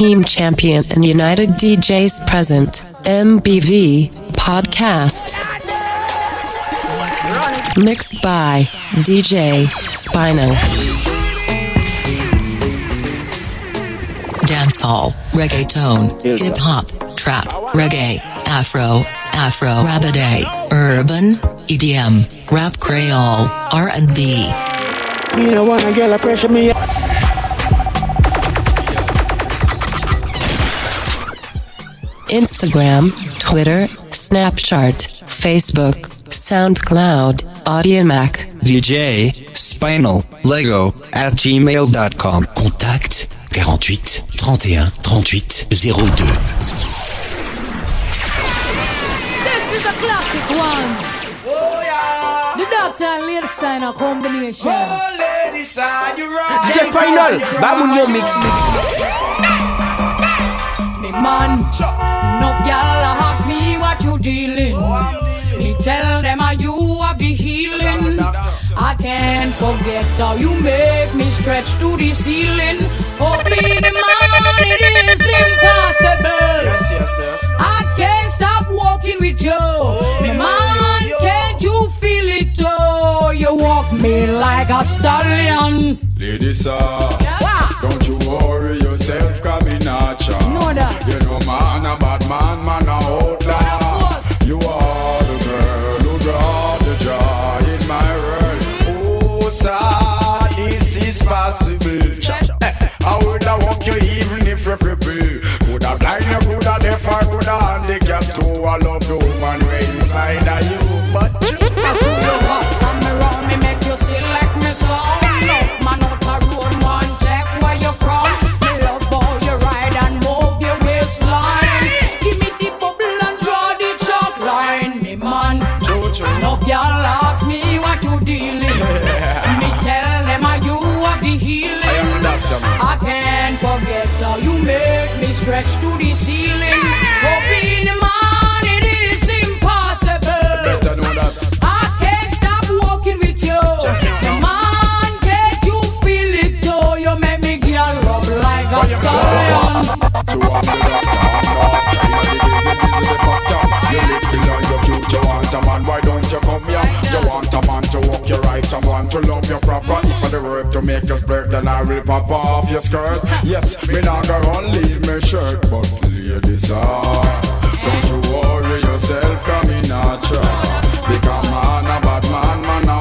Team Champion and United DJs present MBV Podcast. Mixed by DJ Spino. Dancehall, reggaeton, hip hop, trap, reggae, afro, afro rabidae, urban, EDM, rap creole, R&B. Me no wanna get a pressure me. Instagram, Twitter, Snapchat, Facebook, SoundCloud, Audiomack. DJ Spinal Lego at gmail.com. Contact 48 31 38 02. This is a classic one. Oh yeah. The doctor and lady sign a combination. Oh ladies, are you right? DJ Spinal, Bamunyo Mix. Me man, enough y'all ask me what you dealing. Me tell them how you have the healing. I can't forget how you make me stretch to the ceiling. Oh, be the man, it is impossible. Yes, yes, yes. I can't stop walking with you. Me man, you walk me like a stallion. Ladies, uh, Yes. don't you worry yourself, cause me not that. You know man a bad man, man a outlaw. You are the girl who brought the joy in my world. Oh, sir, this is possible. Eh, I would have walk you even if you cripple. Could have blind you, could have deaf, I could have handicap too. I love the woman way inside of you, stretch to the ceiling. Factor. You on your man, why don't you come here? You want a man to walk you right, to love you proper. If I the to make you then I off your skirt. Yes, not leave me shirt, but ladies, ah, don't you worry yourself, come in a. Because man, a bad man, man, a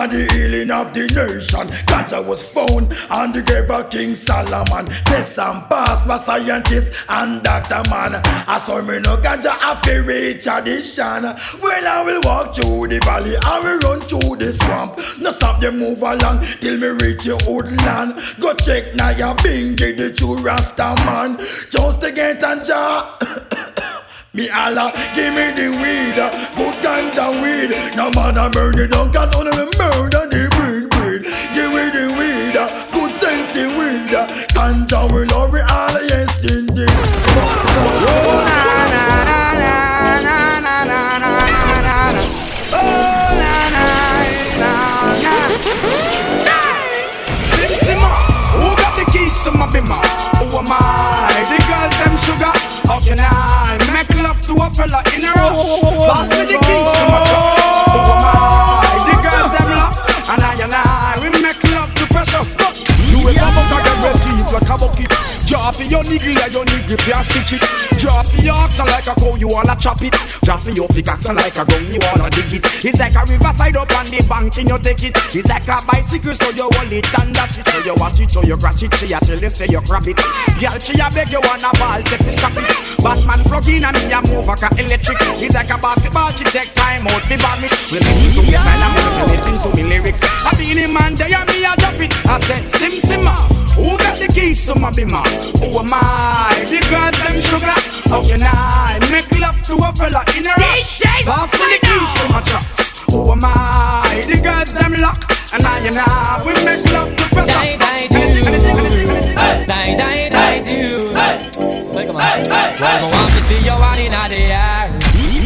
Are the healing of the nation. Ganja was found on the grave of King Solomon. This and pass by scientists and doctor man. I saw me no ganja, I feel rich tradition. Well, I will walk through the valley, I will run through the swamp. No stop them move along till me reach your land. Go check now your bingy, the true Rasta man. Just to get a jar. Me Allah, give me the weed, good ganja weed. No man I burn it down, cause only me murder the green weed. Give me the weed, good sense weed. Ganja we love it all, yes indeed. Who got the keys to my bimmer? Who am I? umbrella in a row. Boss with the key, Drop your niggle and your niggle can't stitch it. Drop your oxen like a cow, you wanna chop it. Drop your pickaxe like a gun, you wanna dig it. It's like a riverside up on the bank and you take it. It's like a bicycle, so you hold it and dash it. So you watch it, so you crash it. She a tell you say you grab it. Girl, she a beg you wanna ball, take it, stop it. Batman plug in and me a move like a electric. It's like a basketball, she take time out, fi bomb it. Well, listen to me and me listen to me lyrics. I feel the man there and me a drop it. I said, sim simma. Who got the keys to my bimmer? Who am I? The girls them sugar. How can I make love to a fella in a rush? Pass me the keys to my trucks. Who am I? The girls them lock. And I and I we make love to pressure. Die, die, do. Die, die, die, do. Welcome on. Well, me want to see you one in the air.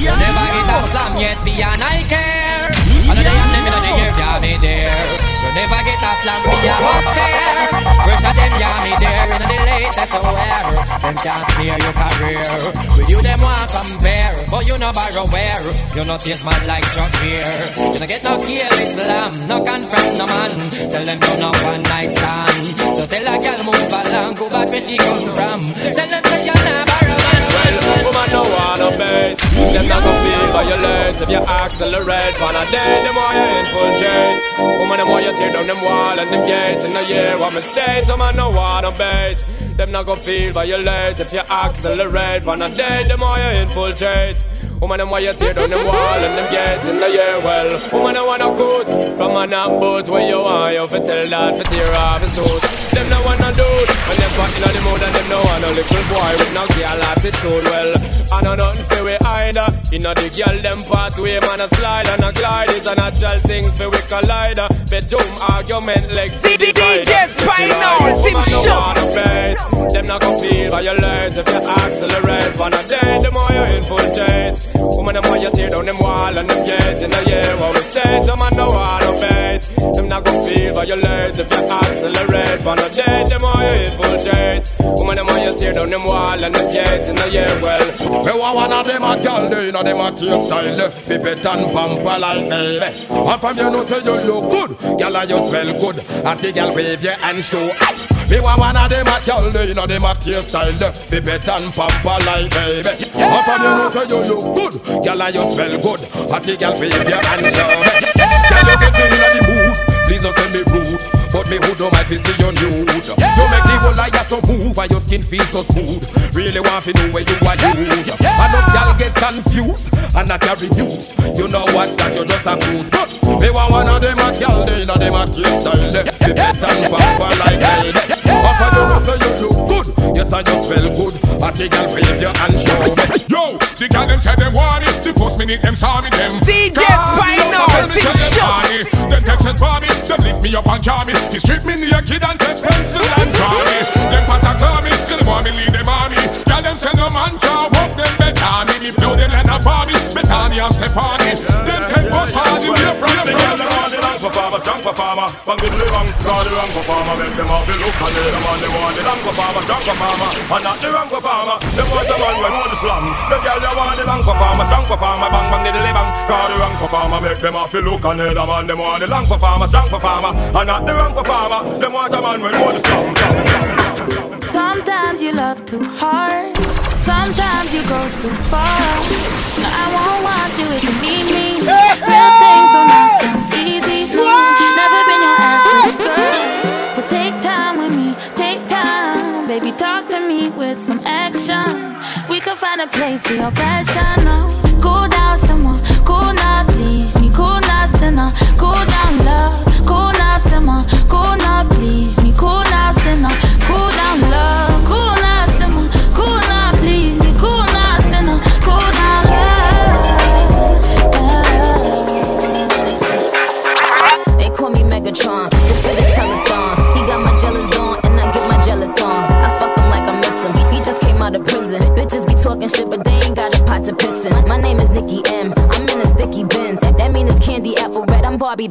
Never get a slam yet, beyond I care. All of them, them in the air, yeah, me there. Never get a slam, beyond what's fair. Pressure them, me there. In the latest aware. Them can't smear your career. With you, them want compare. But you no borrow where. You no taste man like Chuck beer. You no get no kill Islam. No confront no man. Tell them you no one night stand. So tell a girl move along. Go back where she come from. Tell them say you not borrow man. Well, woman no wanna bait Them not gonna feel violate If you accelerate. On a day, the more you infiltrate. Woman, the more you tear down them wall and them gates. In a year, what mistake Woman no wanna bait Them not gonna feel violate If you accelerate. On a day, the more you infiltrate. Woman, the more you tear down them wall and them gates. In a year, well Woman, I wanna good From a knock boat Where you are, you fi tell that Fi tear off his suit. Them no wanna do it. When them caught in the mood And them no want a little boy With no girl attitude Well, I know nothing for we either. You know the girl them pathway Man a slide and a glide It's a natural thing for we collide Bedroom argument like DJ Spinal, Tim Show. Them not gonna feel violate If you accelerate. On a day the more you infiltrate. Woman the more you tear down them wall And them gates. In the year What we say Them man no wanna bait Them not gonna feel violate If you accelerate. On a day the more you infiltrate Woman the more you tear down them wall And them gates in the year Well. Me want one of them a gal, they know them a tear style. Fi pet and pamper like baby And from you know say you look good. Gal and you smell good. And the gal wave your hand show up Me want one of them a gal, they know them a tear style. Fi pet and pamper like baby And from you know say you look good. Gal and you smell good. And the gal wave your hand show up Gal you get me in the Please don't send me rude. But me who don't mind fi see you nude. You make the whole liar so move And your skin feel so smooth. Really want to know where you are use Enough y'all get confused And not carry news. You know what that you just a cruise But me want one of them a gal They know them a taste style. They better and pamper like me But for you know say you look good Yes and you smell good I take gal wave your hand show me Yo, the girl them say them want it. The first minute them saw me them. DJ Call me Spinal, up, tell me Tim say them Show. want it. Them text it for me. Them lift me up and car me. They strip me naked and take pencil and draw me. Them pat a claw me. Them want me lead them army. Girl them say no man can walk them better me. Me blow them let a for me. Betani and Stefani. Them take bus all the way from the performer, strong performer, bang the wrong, the performer, make them the look and they on the the long performer, strong performer, and not the wrong performer. Them want the man when want the. The girl they want the long performer, strong performer, bang bang the bang. The wrong performer, make them the look and they want the long performer, strong performer, and not the wrong performer. Them want a man when want the. Sometimes you love too hard. Sometimes you go too far. I won't want you if you need me. Real things don't not a place for your passion. No,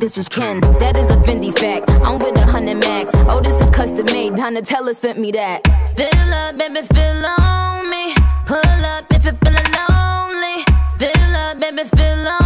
this is Ken. That is a Fendi fact. I'm with a hundred max. Oh, this is custom made. Donatella sent me that. Fill up, baby, fill on me. Pull up if you're feeling lonely. Fill up, baby, fill on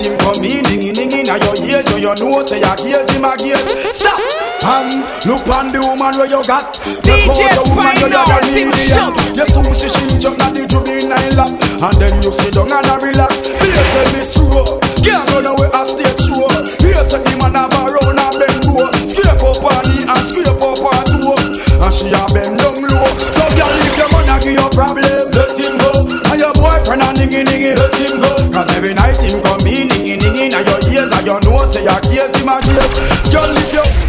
him come in, ding ding in your ears, so you know say I gaze him a gaze. Stop. And look on the woman where you got. DJ Final Simpson. You sushi shim jump at the jubi nine lap, and then you sit down and relax. Here say Miss Rowe, girl run way a stage show. Here say the man have a round and bend low, scrape up on the and scrape up on two, and she a bend down low. So girl, if your man a give you problem, let him go, and your boyfriend a ningy ningy. say I gaze him a gaze. Girl, if you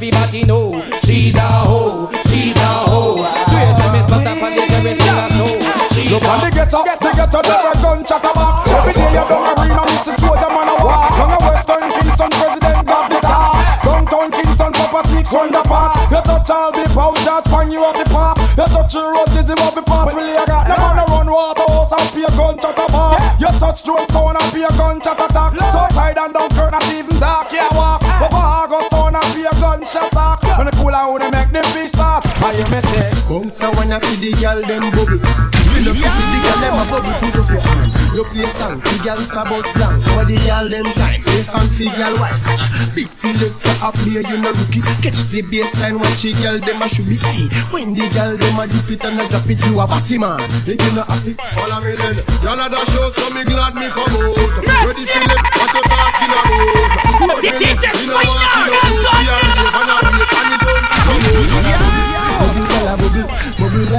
everybody know she's a hoe, she's a hoe. Swear to me, but up on the terrace, you know she's Look a on the ghetto, get the ghetto, never gun chatter back. Every day you down arena, Mrs. Soldier man a walk. Down a Western Kingston, President got the task. Downtown Kingston, Papa Six Wonder Park. You touch all the pouches, find you off the pass. You touch the road, dizzy off the pass. Really, I got the man a run waterhouse and pay a gun chatter back. You touch Jonestown and pay a gun chatter attack. So tight and Dunkirk, not even dark, yeah Bounce a wanna feed the girl them bubble. Feel up to see the girl them a bubble. Put up your hand. You play song, the girl star bus blank. For the girl them time, play song for girl white. Big selector up there, you no rookie. Catch the baseline, watch the girl them a should be. Hey, when the girl them a dip it and a drop it, you a batty man. If you not happy, follow me then. Y'all a dash out, so me glad me come out. Ready to live, what you talking about? Lord me live, you know see no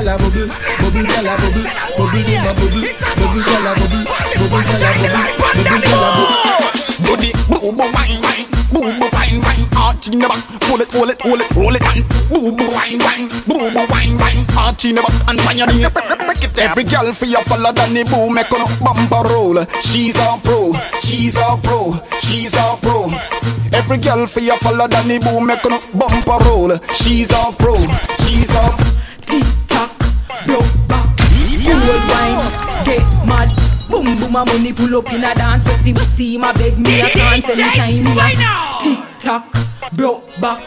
gala bubble, bubble gala bubble, bubble gala bubble, bubble gala bubble, bubble gala bubble, bubble gala bubble. Booty, boo boo wine wine, boo boo wine wine, arch in the back, pull it, pull it, pull it, roll it and boo boo wine wine, boo boo wine wine, arch in the back and find your knee, break it. Every girl for your follow Danny boo, make on bumper roll. She's a pro, she's a pro, she's a pro. Every girl for your follow Danny boo, make on bumper roll. She's a pro, she's a Tick tock, broke back, cool wine, get mad. Boom boom, my money pull up in a dance. So see we see my beg me a chance anytime me a tick tock, broke back,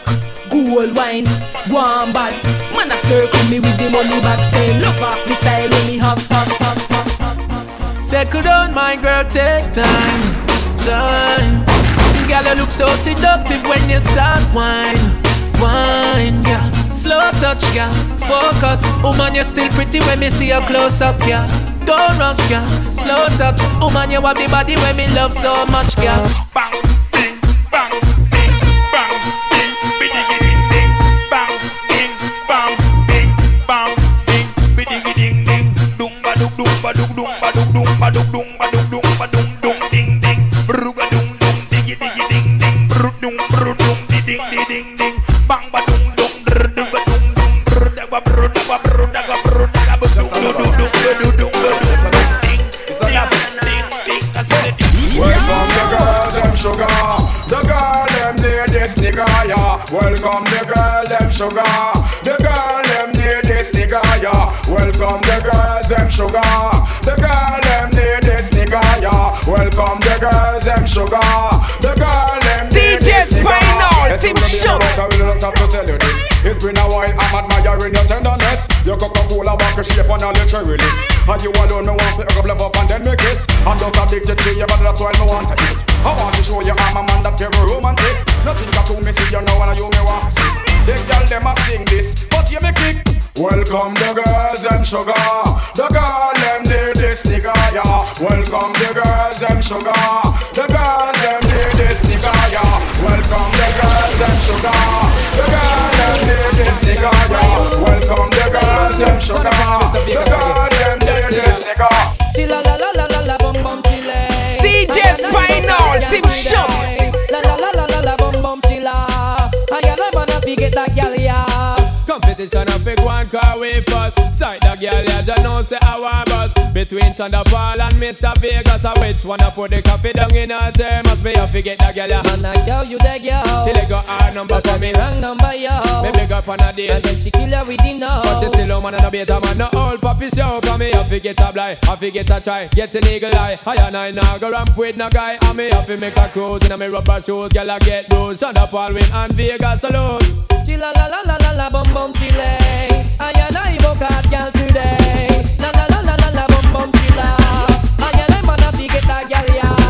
gold wine, go on bad. Man a circle me with the money back, saying love off me style when me have have have have have. Settle down, my girl, take time, time. Girl, you look so seductive when you start wine, wine, yeah. Slow touch, yeah. Focus, woman, you're still pretty when me see you close up, yeah. Don't rush, yeah. Slow touch, woman, you have the body when me love so much, yeah. Bang, ding, bang, ding, bang, ding, bidigi ding ding, bang, ding, bang, ding, bang, ding, bidigi ding ding, dung ba dung dung ba dung dung ba dung Welcome the girl, them sugar. The girl, them need this nigga, yeah. Welcome the girls, them sugar. The girl, them need this nigga, yeah. Welcome the girls, them sugar. Spinal, Yes, Team I'm gonna be Shook. I just have to tell you this. It's been a while, I'm admiring your tenderness. Your Coca-Cola back shape all your cherry lips. And you alone, me want to hook up, up and then me kiss. I'm just addicted to you, but that's why me want to eat. I want to show you I'm a man that very romantic. Nothing got to me see you know and you me want to see. The girl them a sing this, but you me kick. Welcome the girls them sugar. The girl them need this nigga, yeah. Welcome the girls them sugar. The girls them need this nigga, yeah. Welcome the girls them sugar. The girls them need this nigga, yeah. Welcome the girls them sugar. The girls them need this nigga. Chilla la la la la la bum bum chilla. DJ Spinal, Team Shook. La la la la la la bum bum chilla. I got a man fi get that gal ya. Competition a big one car we first Sight the girl ya just know say our bus Between Thunderfall and Mr. Vegas A which one a put the coffee down in her thermos. Me a forget the girl ya Man a girl you the girl. She let go our number But for me. wrong number yo. Me big up on a date And then she kill her with the no. But she still a man and a beta man. No old puppy show Cause me. Have to get a blind Have to get a try. Get an eagle eye. I and I now go ramp with no guy. And me have to make a cruise In a me rubber shoes. Girl I get those Thunderfall win and Vegas alone Chilla la la la la la bum bum chilla. I girl today. La la la la la la bum bum chilla. I man gal yeah.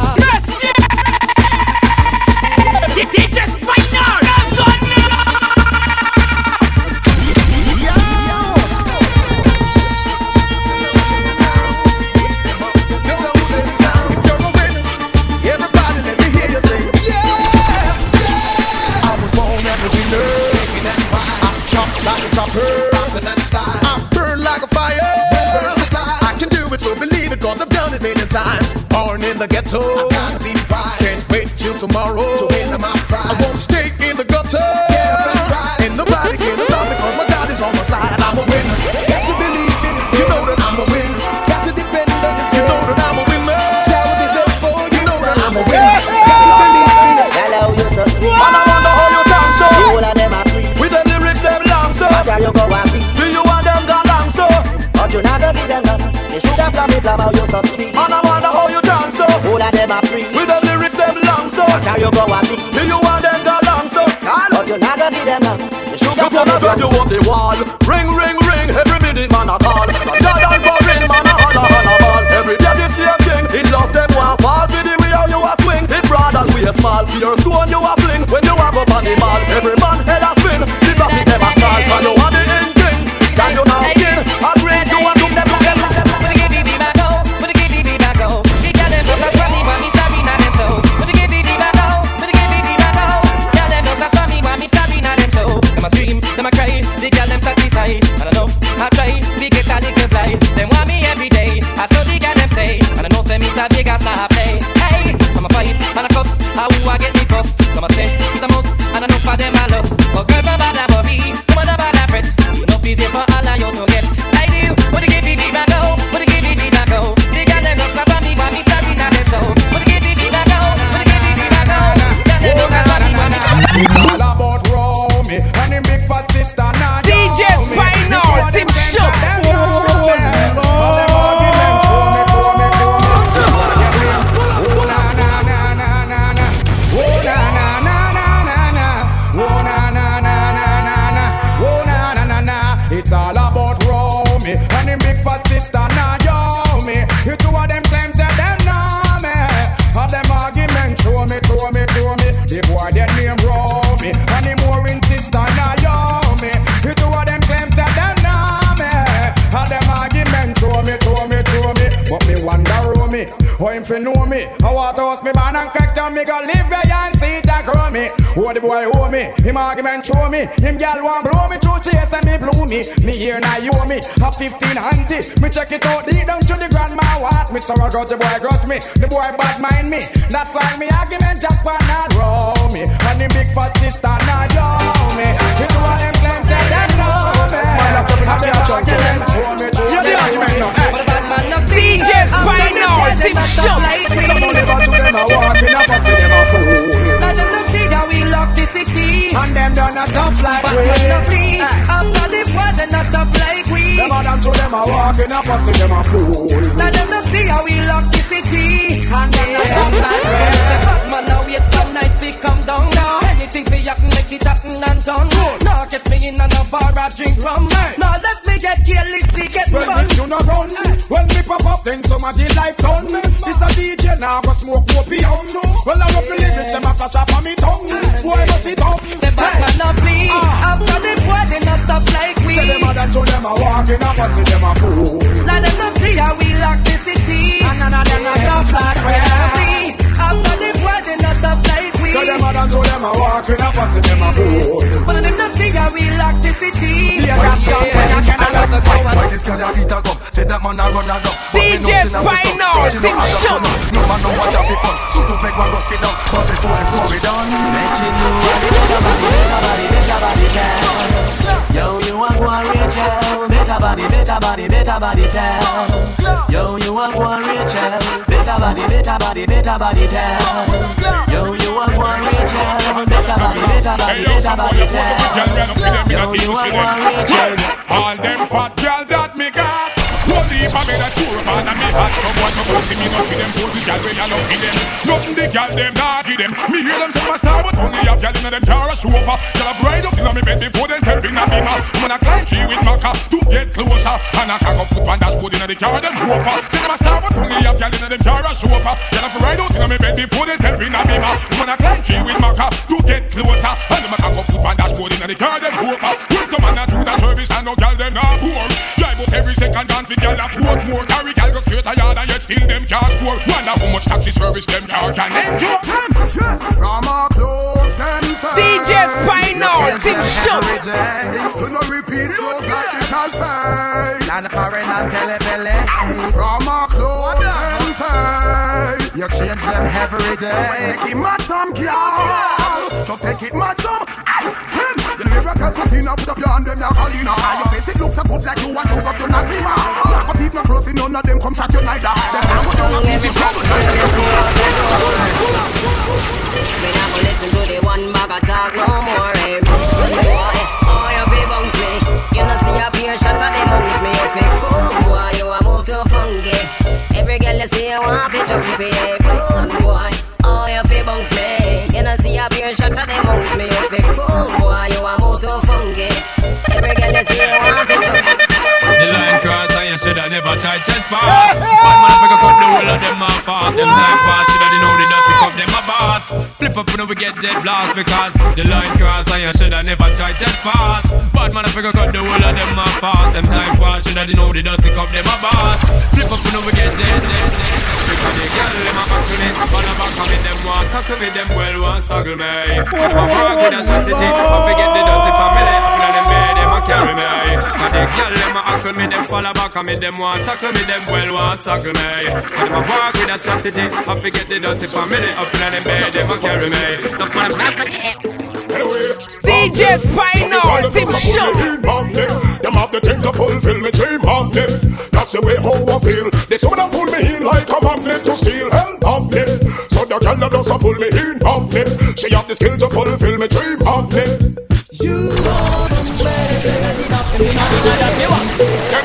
I've done it many times. Born in the ghetto. I gotta be wise. Can't wait till tomorrow. To win my prize. I won't stay in the gutter. Yeah, And nobody can stop me, cause my God is on my side. I'm a winner. Got to believe in it. You know that I'm a winner. Got to depend on this. You know that I'm a winner. Shower the dust for you know that I'm a winner. Got to believe in it. Hello, you so sweet. And I wonder how you dance so. You all of them are free. With them lyrics them long so. But where you go and be? Do you want them gone long so? But you never be them none. They should have me from how you so sweet. And I wonder how you dance so. All of them are free. With them lyrics them long so. Where you go and be? Do you want them gone long so? But you never be them none. They should have Cause from when I me drive you up the wall Ring, ring, ring Every minute man a call From Jordan for ring Man a holla, holla, ball Every day the same thing It love them one fall For the way how you a swing It broad and we a small For your stone you a fling When you walk up on the mall Every man Oh the boy owe me, him argument show me. Him gal want blow me through chase and me blew me. Me here now you owe me a 15 auntie. Me check it out deep down to the grandma what me. So I got the boy got me, the boy bad mind me. That's why me argument just want not row me. And the big fat sister not know me. You know what them claims say them know me. And them argument show me, show me, show me. DJ Spinal, Tim Shook. Somebody back to them a walk in a pussy, And them done a tough like But we. when no flee, after the war, they not tough like we. Them a dance to them a walk in a pussy, them a fool. Now them no see how we lock the city. And them not tough like we. Man, now wait till night we come down. Now. Anything we happen, make it happen and done. Now get me in and a bar, I drink rum. Now let me get careless, see get Well, fun. if you not run, when me pop up, then somebody life done. This a DJ now, go smoke opium. Well, I rock the lyrics, them a flash up on me tongue. Boy, must it up. Say bad man not flee. Ah. After the war, they not stop like we. Say them a dance to them a walk in a pussy, them a fool. Now them no see how we lock the city. And none of them not tough like we. After the war, they not tough like we. Say them a dance to them a walk in a pussy, them a fool. But them no see how we lock the city. Yeah, that's not when I can Why this girl a beat a gun? Say that man a run a duck. But me know DJ she not with some, Spinal, so she Tim know how to Shook. come up. No man know what that be fun. So to make one go sit down. But before the story done, let you know what it is. Body, better body, better body, tell. Yo, you want one Rachel? Better body, better body, better body, tell. Yo, you want one Rachel? Better body, better body, better body, tell. Yo, you want You? All them fat girls that me got. No deep I made a tour man and me hot. Someone to go see me no see them Pose the gal when I love see them. Nothing the gal them not give them. Me hear them say my star but only have gal in them car a show over Gal have ride up in me bed before them step in a beamer Woman a climb tree with Maca to get closer. And I can go foot on dashboard in the car them over Say them a star but only have gal in them car a show over Gal have ride out in me bed before them step in a beamer Woman a climb tree with Maca to get closer. And them a can go foot on dashboard in the car them over When some man a do the service and no gal them not poor Drive up every second dance with gal a quote more Carry gal go straight a yard and yet still them can't score. Wonder how much taxi service them car can endure From our clothes, them DJ Spinal, Tim Shook. You know repeat those like the calfay And foreign and telebele From our clothes, them say You change them every day Take it mad some girl So take it mad some Aye, him You lyrical patina Put up your hand them now Carlina And your face it looks so good like you want to up your not dreamer Black but no clothes in none of them come chat you neither Them down with your TV Me not go listen to the one bag of talk no more. Eh, rude boy, oh you fi bounce me. You know see a pair shot of them moves me. You fi cool boy, you a move too funky. Every girl you see you want fi jump it. Boy, oh you fi bounce me. You know see a them moves me. You cool boy, you a move too funky. Every girl jump. The line cross said I never man figure cut the whole of them off fast Them time pass, should I know the pick up them a boss Flip up when we get dead blast because The line cross and you I never tried chest pass. Bad man I figure cut the whole of them off fast. Them time pass, should I know the dust pick up them a boss. Flip up when we get dead, dead, dead. Because the girl them a back me Follow back on me, them want tackle me, them well want struggle me. But a walk with a strategy I forget the dirty family. In them bed, them a carry me. And the girl them a tackle me, them follow back on me, them want tackle me, them well want tackle me. But a walk with a strategy, I forget the dirty family, up in them bed, them a carry me. Enough man, DJ Spinal, Tim Shook. Them have the thing to fulfill me dream of them. That's the way how I feel. They some of pull me in like a magnet to steal hell magnet. So the girl that does a pull me in magnet. She have the skill to fulfill me dream magnet. You know the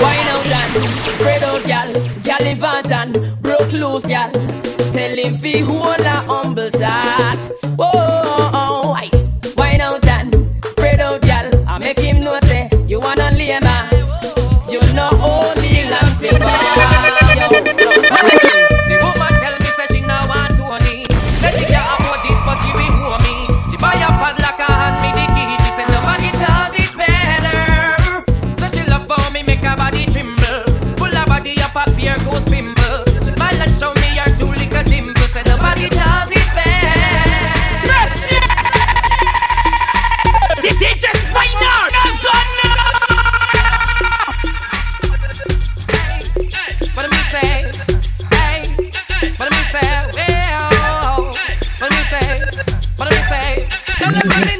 Wine out and spread out, gal. Gal important, broke loose, gal. Him fi hold a humble start. Whoa, Everybody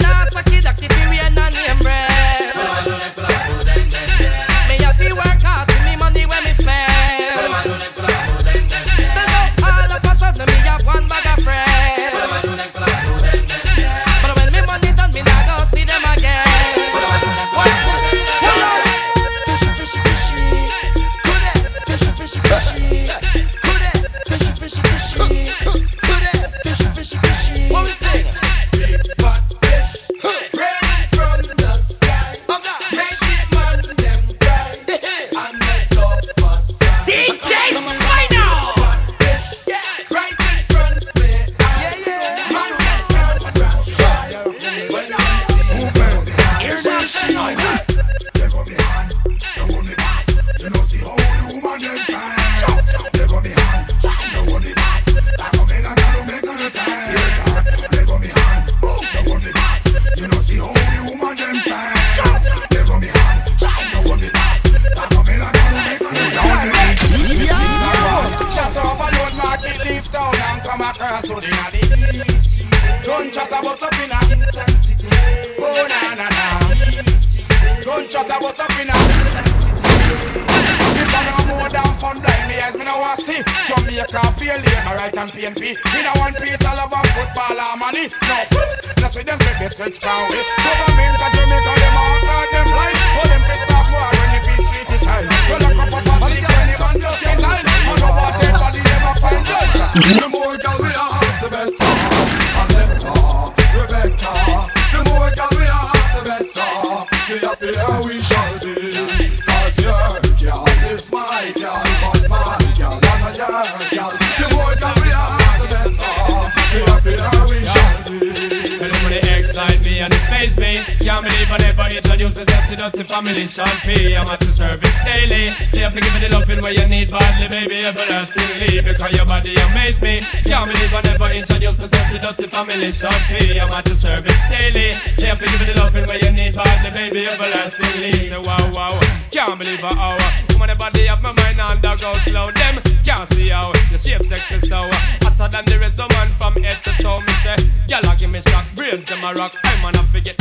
I'm at the service daily. They have to give me the loving where you need badly, baby, everlastingly. Because your body amaze me. Can't believe I never introduced myself to dirty family. Sean P. I'm at the service daily. They have to give me the loving where you need badly, baby, everlastingly. So wow, wow. Can't believe I hour. Woman, the body of my mind and dog out slow. Them can't see how the shape sex is so uh, hotter than the rest of man from head to toe. Me say, gyal, give me shock, brains them a rock. I'm gonna forget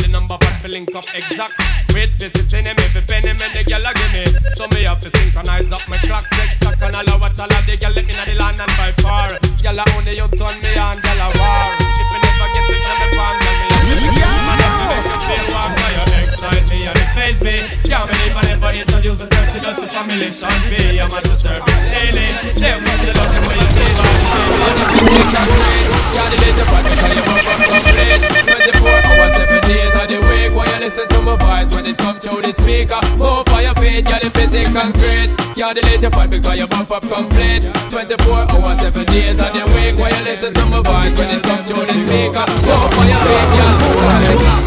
link up exact. Wait, visiting him, if penny me, the gyal a give me. So me have to synchronize up my clock, text stock, and all what all of the gyal let me know the land and by far. A only you turn me on, gyal a war. If you never get it, then me palm, gyal me. Man, I feel make you feel warm, now you excite me and it phase me. Can't believe I never introduce myself to the family, Sean B. I'm at the service daily. Them from the love where you see my Can't delete the part because you won't come complete 24 hours, 7 days of the week While you listen to my voice when it comes through the speaker Move on your feet, if it's in concrete delete the part because you buff up complete 24 hours, 7 days of the week While you listen to my voice when it comes through the speaker Move on your feet, girl,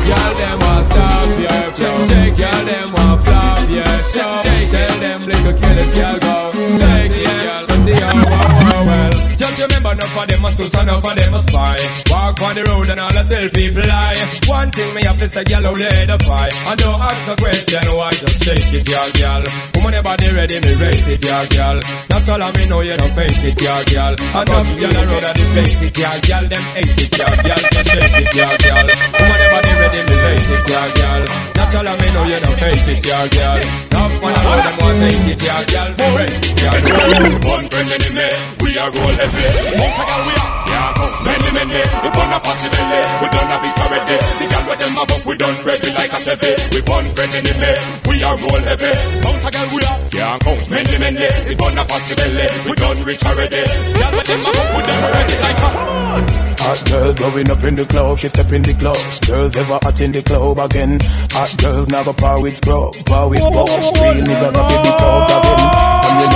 Girl, them want stop your flow Shake, girl, them want flop your show Tell them little killers, girl, go. Take it, girl, see how wow, well Just remember, enough of them a sus, enough of them a spy. Walk on the road and all I tell people lie. One thing me have to say, girl, how they the pie And don't ask a question, why just shake it, yeah, girl Woman, your body ready, me rate it, yeah, girl Not all of me know you don't fake it, yeah, girl Enough girl around and debate it, yeah, girl Them hate it, yeah, girl, so shake it, yeah, girl Woman, your body ready, me rate it, yeah, girl Not all of me know you don't fake it, yeah, girl Enough man around them want take it, yeah, girl For rate it, yeah, girl One friend enemy, we are roll heavy. Mount a gal we are, yeah go. Many many, we gonna pass it belly. We done have it already. The gal with them above, we done ready like a Chevy. We one friend enemy, we are roll heavy. Mount a gal we are, yeah go. Many many, we gonna pass it belly. We done rich already. Gal with them above, we done ready like a. Hot girl going up in the club, she step in the club. Girls ever hot in the club again. Hot girls go par with scrub, par with boss. Real niggas off in the club again.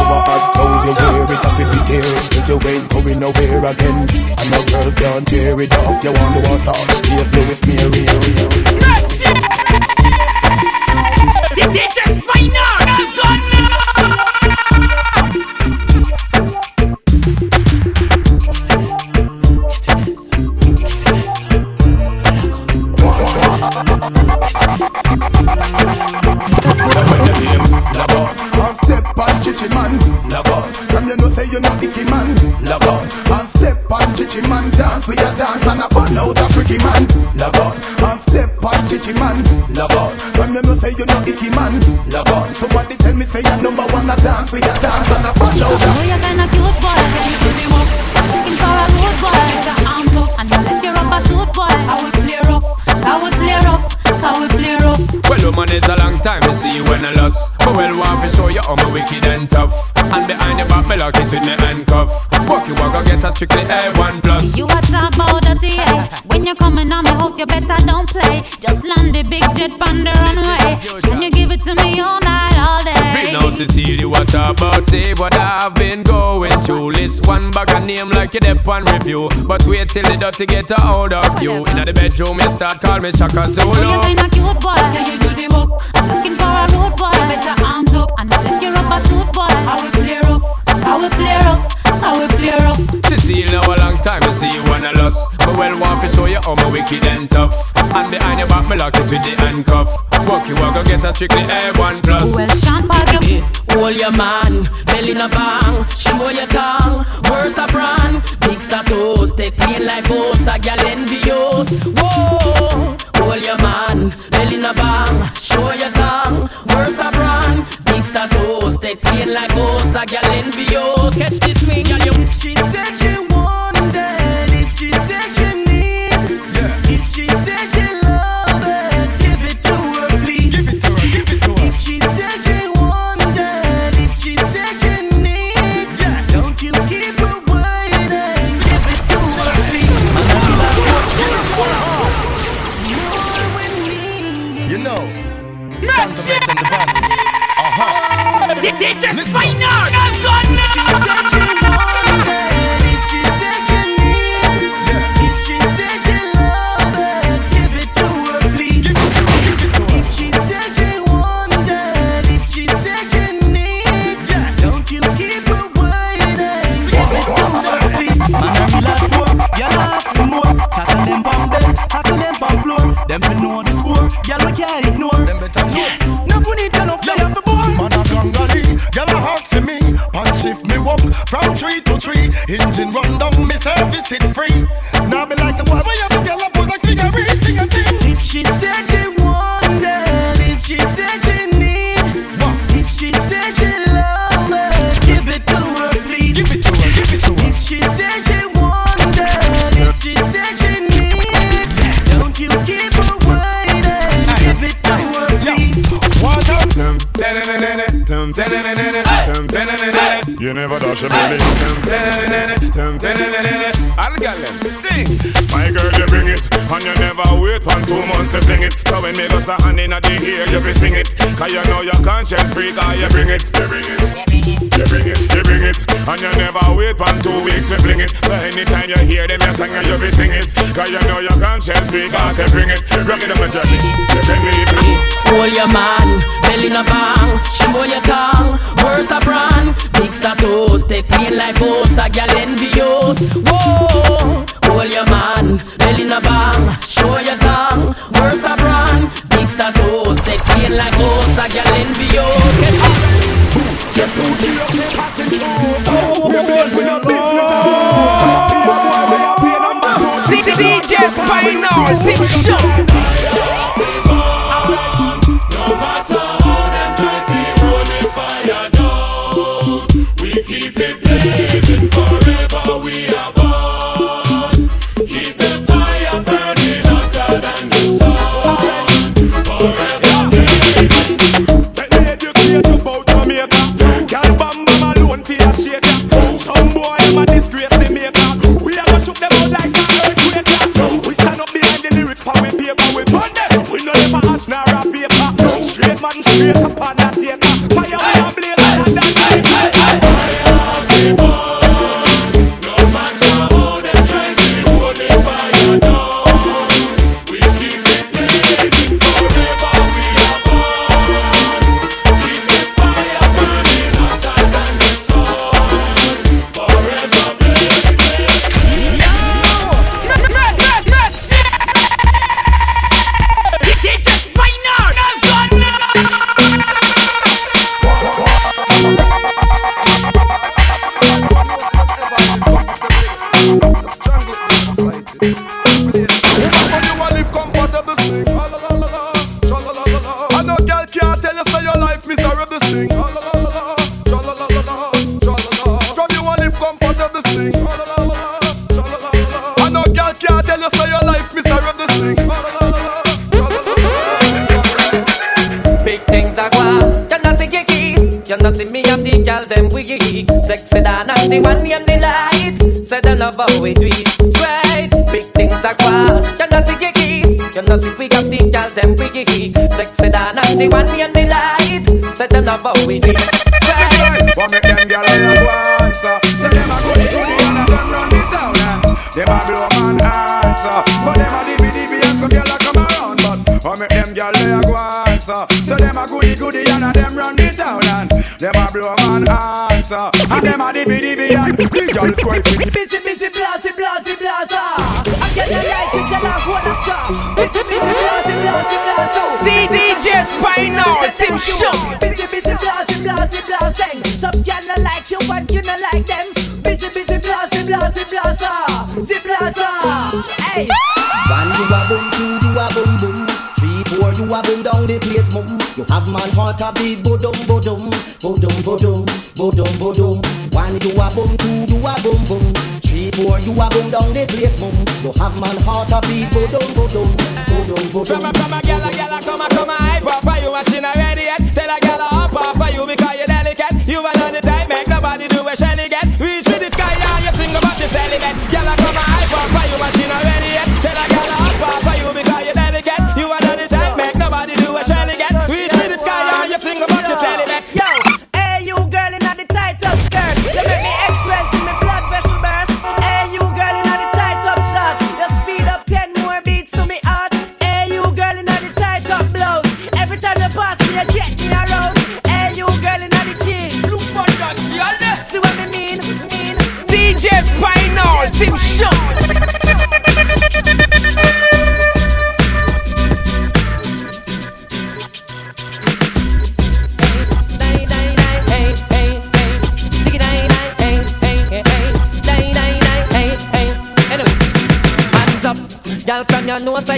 You what hot clothes you wear, it off in the tear. Cause you ain't going nowhere again. And no girl can't tear it off. You want the water, face Louis Mary. DJ Spinal, that's on. And step on chichi man, love From you know say you not icky man, love And step on chichi man, dance with your dance and a ball out a freaky man, love And step on chichi man, love From you know say you not icky man, love Somebody tell me say you number one a dance with your dance and a ball out Oh, you're kinda cute, boy. It's a long time to see you when I lost. But well, want to show you how my wicked and tough. And behind your back, me lock it with me handcuff. Walk you walk, go get a strictly A1 plus. You a talk about my you better don't play. Just land the big jet on the runway. Can you give it to me all night, all day? now, Cecilia, what about? Say what I've been going through. List one bag of name like you dep on review. But wait till the dirty get a hold of you. In the bedroom, you start call me Shaka Zulu. you're kinda cute, boy. Yeah, you do the work. I'm looking for a road boy. You better arms up and I left your rubber suit, boy. I will play rough. I will play rough. I will play rough. Cecile, now a long time to see you when I lost. But well, want to show you how my wicked and tough. And behind your back, me lock it with the handcuff. Walk you walk, go get a strictly A1 plus. Well, Sean Park, you Hold your man, belly in a bang, show your tongue, worse a brand, big status, take clean like boss, a gal envious. beep, beep. girl cry for. Busy, busy, blazy, blazy, blaza. I get the light, it's a long one of job. Busy, busy, blazy, blazy, blazo. DJ Spinal, Tim Show. Busy, busy, blazy, blazy, blazing. Some girl not like you but you not like them. Busy, busy, blazy, blazy, blaza. Zip blaza. Hey. One you a boom, two you a boom boom. Three, four you a boom down the place boom. You have my heart a beat, bo dum, bo dum, bo dum, bo Go down the place, mum. You have man heart a people Go down, go down, go down, go down. From a from a gyal a gyal a come a come a hype up. Are you machine ready yet? Tell a gyal a up up. for you because you're delicate? You are on the time make nobody do a shelly get. Reach for the sky, yeah. You sing about the celibate. Gyal a come a hype up. Are you she.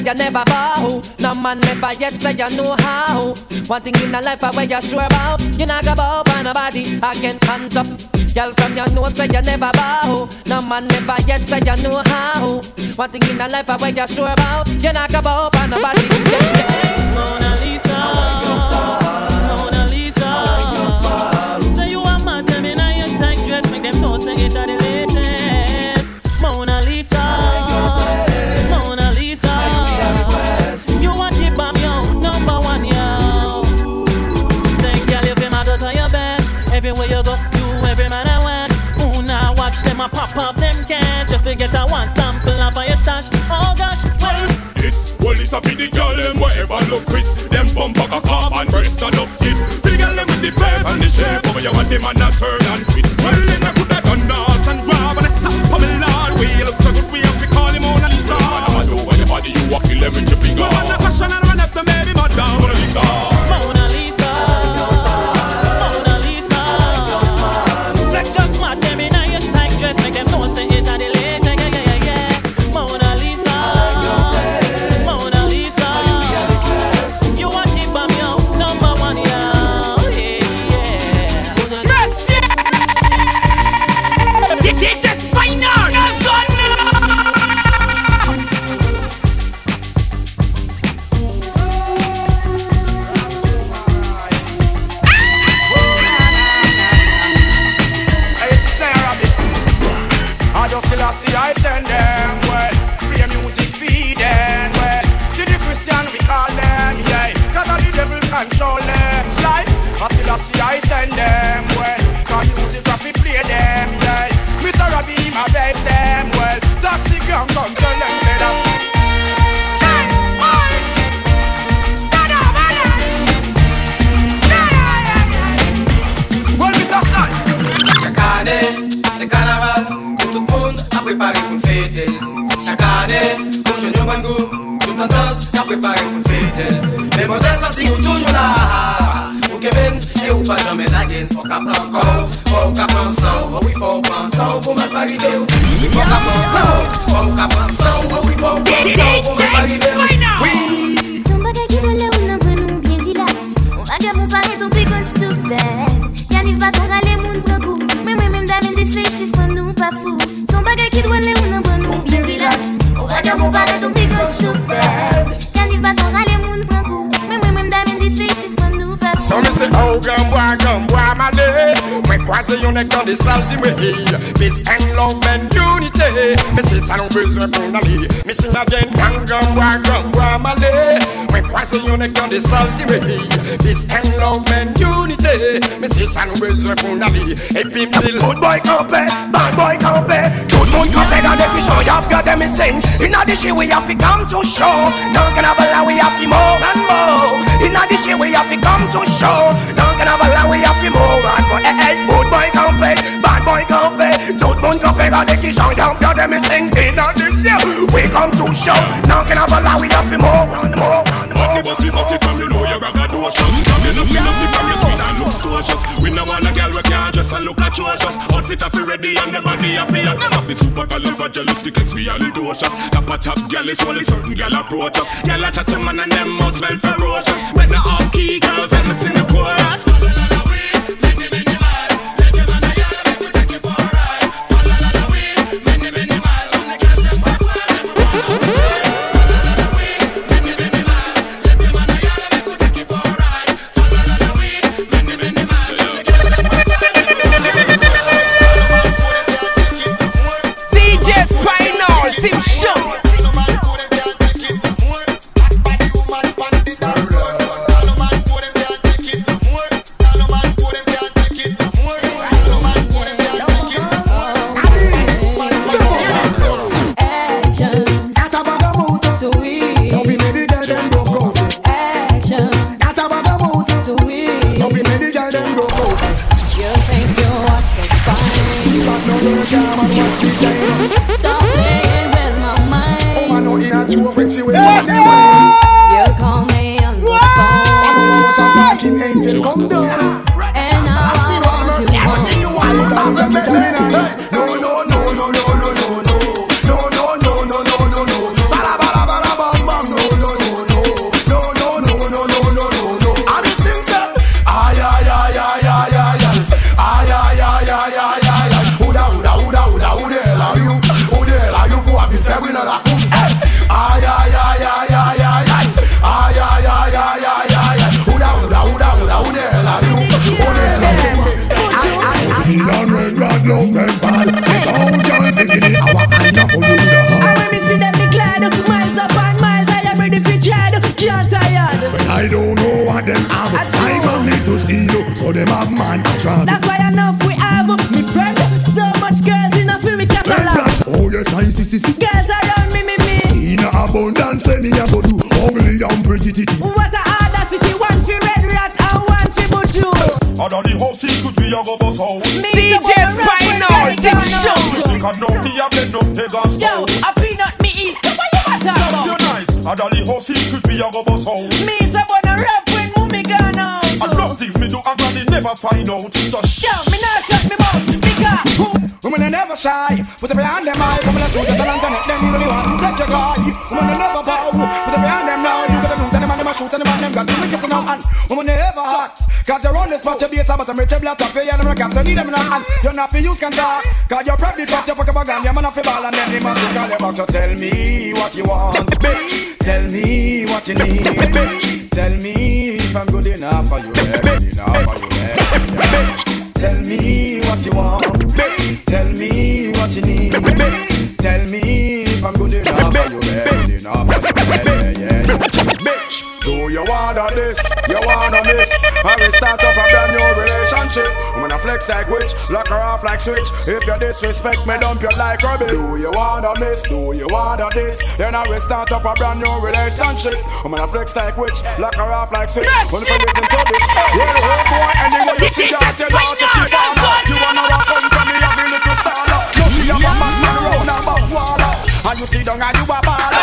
You never bow. No man never yet say you know how. One thing in the life I where you sure about. You not go bow by nobody. Again hands up. Girl from your know say you never bow. No man never yet say you know how. One thing in the life I where you sure about. You not go bow by nobody. Yeah, yeah. Mona Lisa. Pop up them cash. Just to get a one sample of your stash. Oh gosh, well. This police a the girl them wherever look Chris. Them bump back a and breast and up skip. The girl them with the face and the shape. Over you want them and a turn and twist Well I I send them well. Cause music rap we play them yeah. Mr. Robbie my best them well. Taxi gang come tell them better. C'est carnaval, tout le monde a préparé pour fêter. Chaque année, pour jeune tout en danse a préparé pour fêter. Sang, oh oui, faut prendre temps pour mal pas arriver. Il faut qu'à prendre encore, faut qu'à prendre sang, oh oui, faut prendre temps pour mal pas arriver. Oui. Son bagay ki dole ou nan pren nou bien relax On va gen prepare ton pickles too bad Yaniv baton moun pran Mwen mwen mwen damen de se nou pa fou Son bagay ki dole ou nan pren nou bien relax On va gen prepare ton pickles too bad Yaniv baton moun pran Mwen mwen mwen damen de se nou pa fou me say, oh, gambwa, gambwa, my day. Mwen kwaze yon ek nan de salti mwe Peace and love and unity. Me se sa nou bezwen pou nali Me si na vyen gang, gambwa, gambwa, my day. Mwen kwaze yon ek nan de salti mwe Peace and love and unity. Me se sa nou bezwen pou nali E pi mzil Good boy kampe, bad boy Tout moun kampe gade fi show. Yav gade me sing di shi we have to come to show. Nan kan avala we have to more and more Inna di shi we have to come to show. Nan kan avala we have to more and more Eh eh, good boy kampe, bad boy kampe Tout moun kampe gade ki show. Yav gade me sing Inna di shi we come to show. Nan kan avala we have to more and more look atrocious Outfit to ready and the body have to Them have the super califragilistic expialidocious Top a top girl is only certain girl approach us Girl a chat to man and them mouth smell ferocious. When the off-key girls and me sing the chorus now. And women are ever hot, cause you're on this spot, your base, but I'm rich, black top, them gas, so need them in hand. You're not for use can talk, cause you're probably fat, you fuck up a gun, you're man off the ball, and then the man to call you back to tell me what you want, bitch. Tell me what you need, bitch. Tell me if I'm good enough for you, good enough for you, bitch. Tell me what you want, babe. Tell me what you need, babe. Tell me I will start up a brand new relationship. I'm gonna flex like witch, lock her off like switch. If you disrespect me, dump you like rubbish. Do you wanna miss? Do you wanna this? Then I will start up a brand new relationship. I'm gonna flex like witch, lock her off like switch. When you listen to this, yeah, the whole boy, anyway you see just your daughter, father. You wanna walk on from me, every little starter. No, she a man, man, round about water. And you see down and you a baller.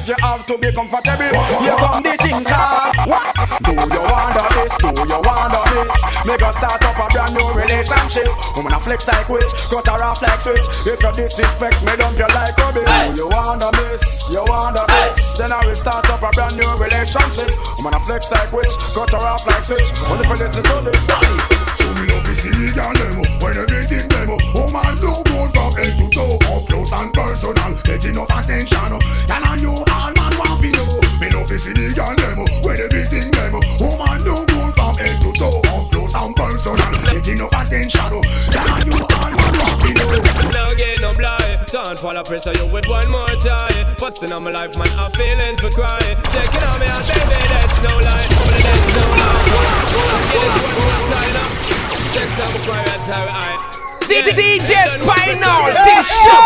Life you have to be comfortable. Here come the things. What? Do you wanna this? Do you wanna this? Make us start up a brand new relationship. I'm gonna flex like witch, cut her off like switch. If you disrespect me, dump you like rubbish. Do you wanna miss? You wanna miss? Then I will start up a brand new relationship. I'm flex like witch, cut her off like switch. Only for listen to this. Show me love is illegal When everything demo Oh man, no go from head to toe Up close and personal Get enough attention Can I know all man want to know Me love is illegal demo When everything demo Oh man, no go from head to toe Up close and personal Get enough attention Can I know all man want to know Now get no blind. Don't fall a pressure you with one more time. Busting on my life, man, I'm feeling for crying. Taking on me out, baby, that's no lie. That's no lie. Get it one more time now. Next time I cry, I. DJ Big Show.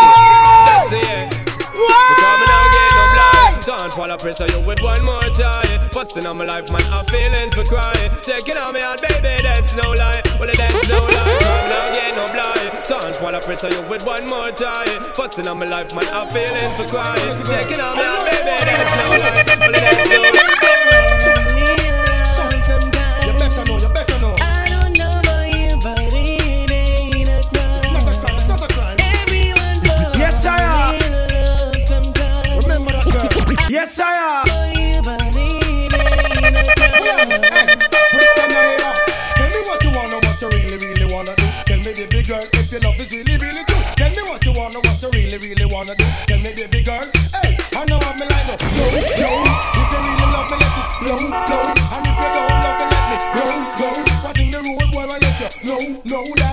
That's it. Coming out, get no blind. Don't fall a pressure you with one more time. Busting on my life, man, I'm feeling for crying. Taking on me out, baby, that's no lie. Well, that's no lie. Coming out, get no blind. Don't fall a pressure you with one more time. Busting on my life, man, I'm feeling for crying. Taking on me out, baby, that's no lie. Well, that's no lie. Me, baby girl, if your love is really, really true. Tell me what you wanna, what you really, really wanna do. Tell me, baby girl, hey, I know I'm like no, no, no. If you really love me, let it flow, flow. And if you don't love me, let me go, go. What in the road, boy, I let you know, know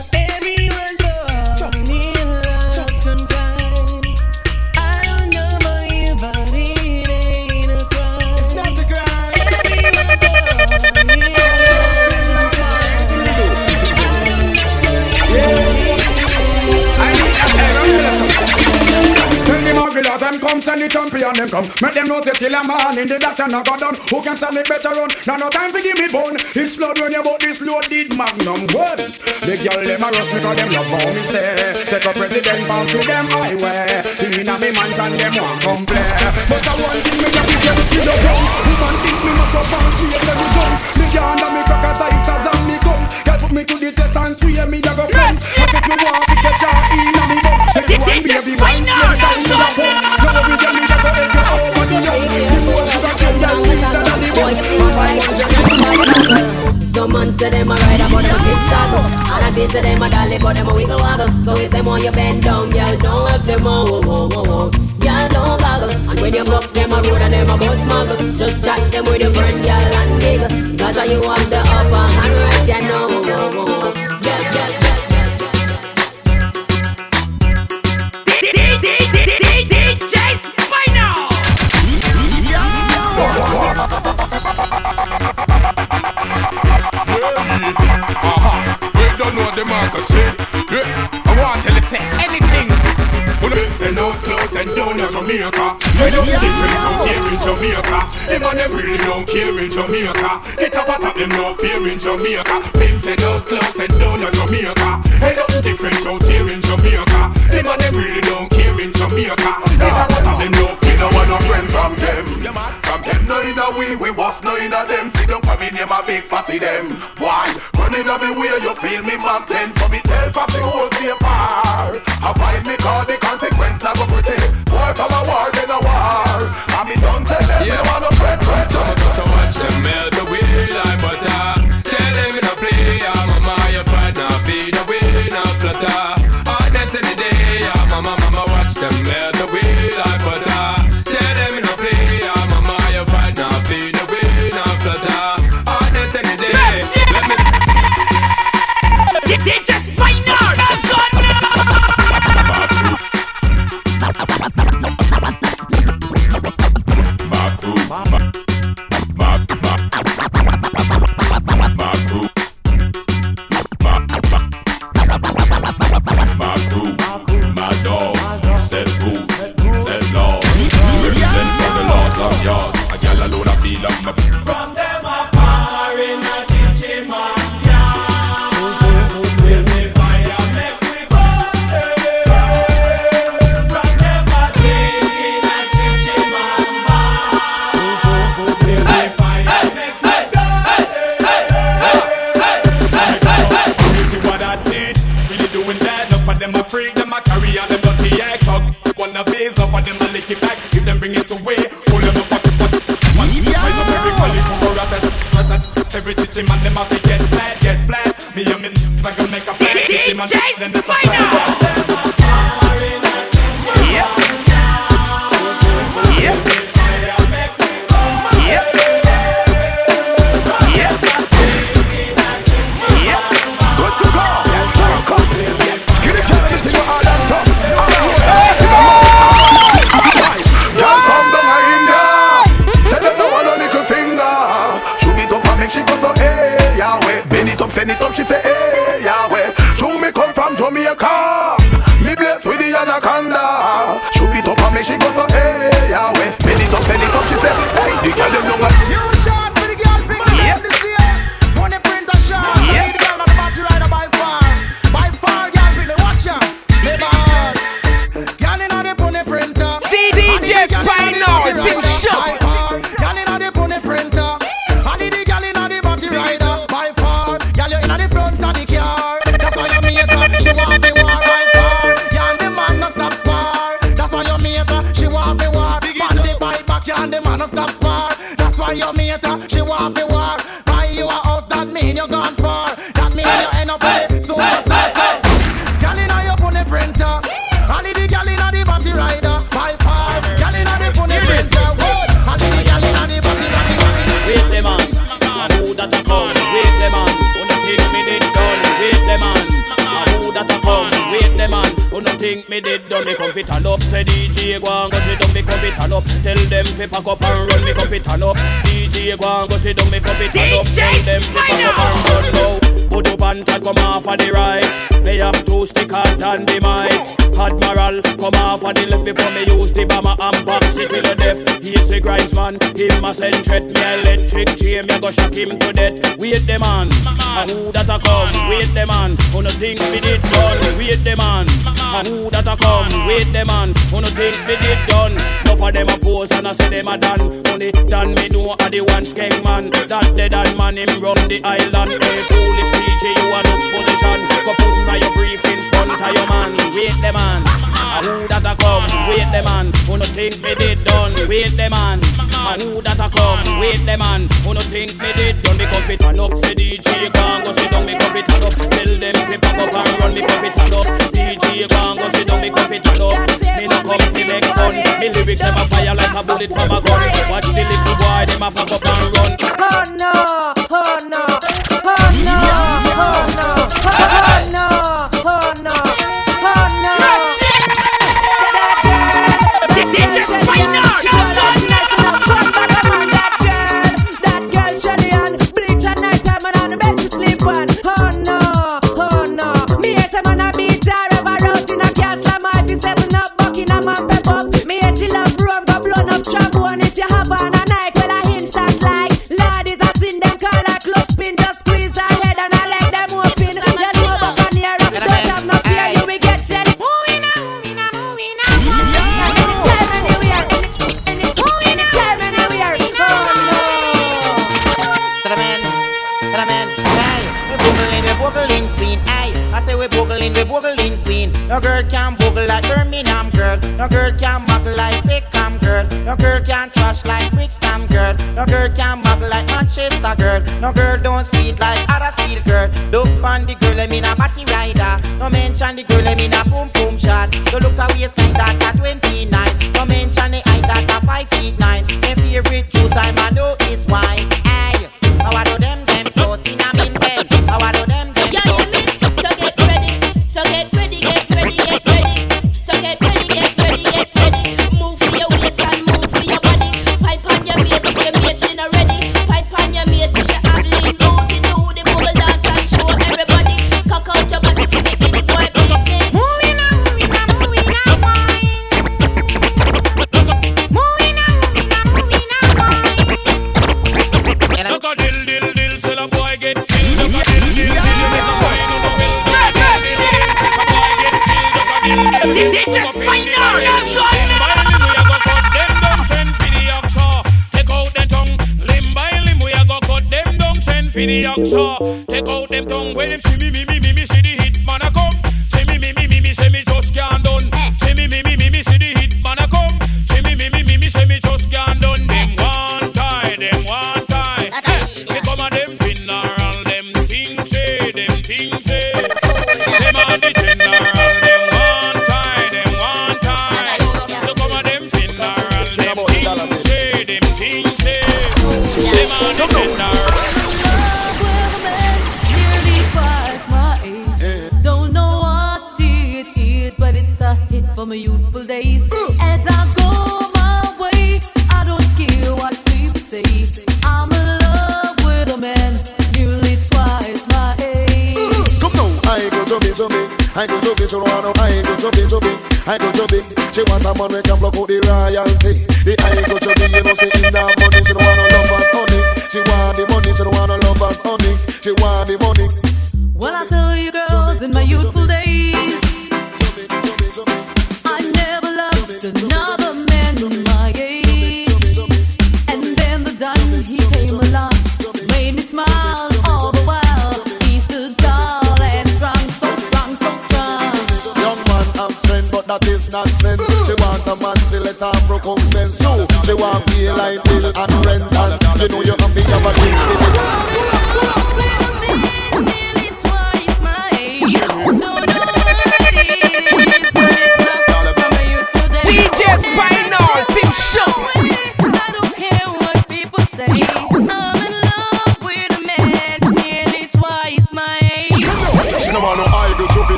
come, send the champion them come. Make them know say till a man in the doctor not go down. Who can stand it better run? Now no time for give me bone. It's flood when you bought this loaded magnum. What? The girl them a rush because them love how me stay. Take a president bound to them highway. In a me mansion them want come play. But I want thing me that is say you don't run. Who man think me much up and sweet every jump. Me down and me as I stars and me come. Girl put me to the test and swear me da go come. I take me walk Say them a ride but them keep saddle And I say to them a dolly but them a wiggle waggle. So if them want you bend down, girl, don't have them a whoa whoa whoa whoa. Girl, don't goggle. And when you buck them a road and them a bus smuggle Just chat them with your friend, girl, and giggle. Cause you have the upper hand right, you know the marker, see Yeah, I want to say anything. When I say nose close and down in Jamaica. You look different out here in Jamaica. Them and them really don't care in Jamaica. Get up at them no fear in Jamaica. Men say nose close and down in Jamaica. Hey, nothing different out here in Jamaica. Them and them really don't care in Jamaica. Get up at them no fear. No one no friend from them. From them, no in a we, we was no in a them. See them come in here, my big fussy them. Why? Running up the way you feel me back then. So me tell fussy hold Every chichi man, them a fi get flat, get flat. Me and me, I gonna make a flat chichi man. Then fi pack up and run, me come fit and up. DJ go and go sit down, me come fit and up. Tell them fi pack up and run now. Put up and chat come off of the right. Me have two stick hard and the mic. Admiral come off of the left before me use the bomber and box it till the death. He's a grinds man, him a send threat. Me electric chain, me go shock him to death. Wait the man, and who that a come? Wait the man, who no think me did done? Wait the man, and who that a come? Wait the man, no think me did done? No for them a pose and I say them a done. Only done me know a the one skeng man. That dead and man him run the island. Hey foolish DJ, you a no position. Go put na your brief in front of your man. Wait the man, who that a come? Wait the man, who no think me did done? Wait the man, and who that a come? Wait the man, who no think me did done? Me come fit and up, say DJ and go sit down. Me come fit and up, tell them fi pack up and run. Me come fit and up, DJ and go sit down. Me come fit and up, me no come fi make fun. Me lyrics them a fire like a bullet from a gun. Watch the little boy them a pack up and run. Oh no, No girl can muggle like Beckham girl. No girl can trash like Brixton girl. No girl can muggle like Manchester girl. No girl don't sweet like other girl. Look on the girl, I mean a batty rider. No mention the girl, I mean a boom boom shot. No look away, spend that tattoo. see me, me, me.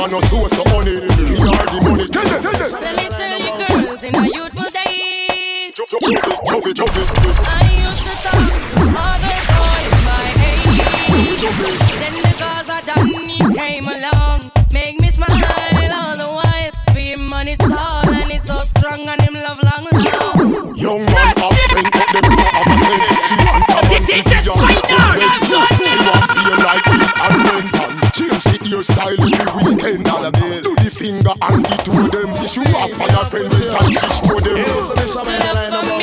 want no source For the show me the line about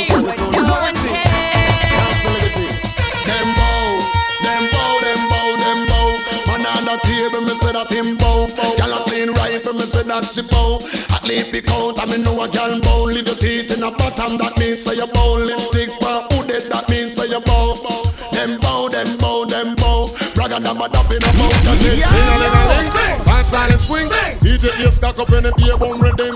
Them bow, them bow, them bow, them bow. Man on table, me say that him bow, bow. A clean me say that she bow. At I me know a gyal bow. Teeth in a that means say you bow. Lipstick who did that say you bow. Them bow, them bow, them bow. Silent swing. DJ Ace cock up in the beer bone redeem.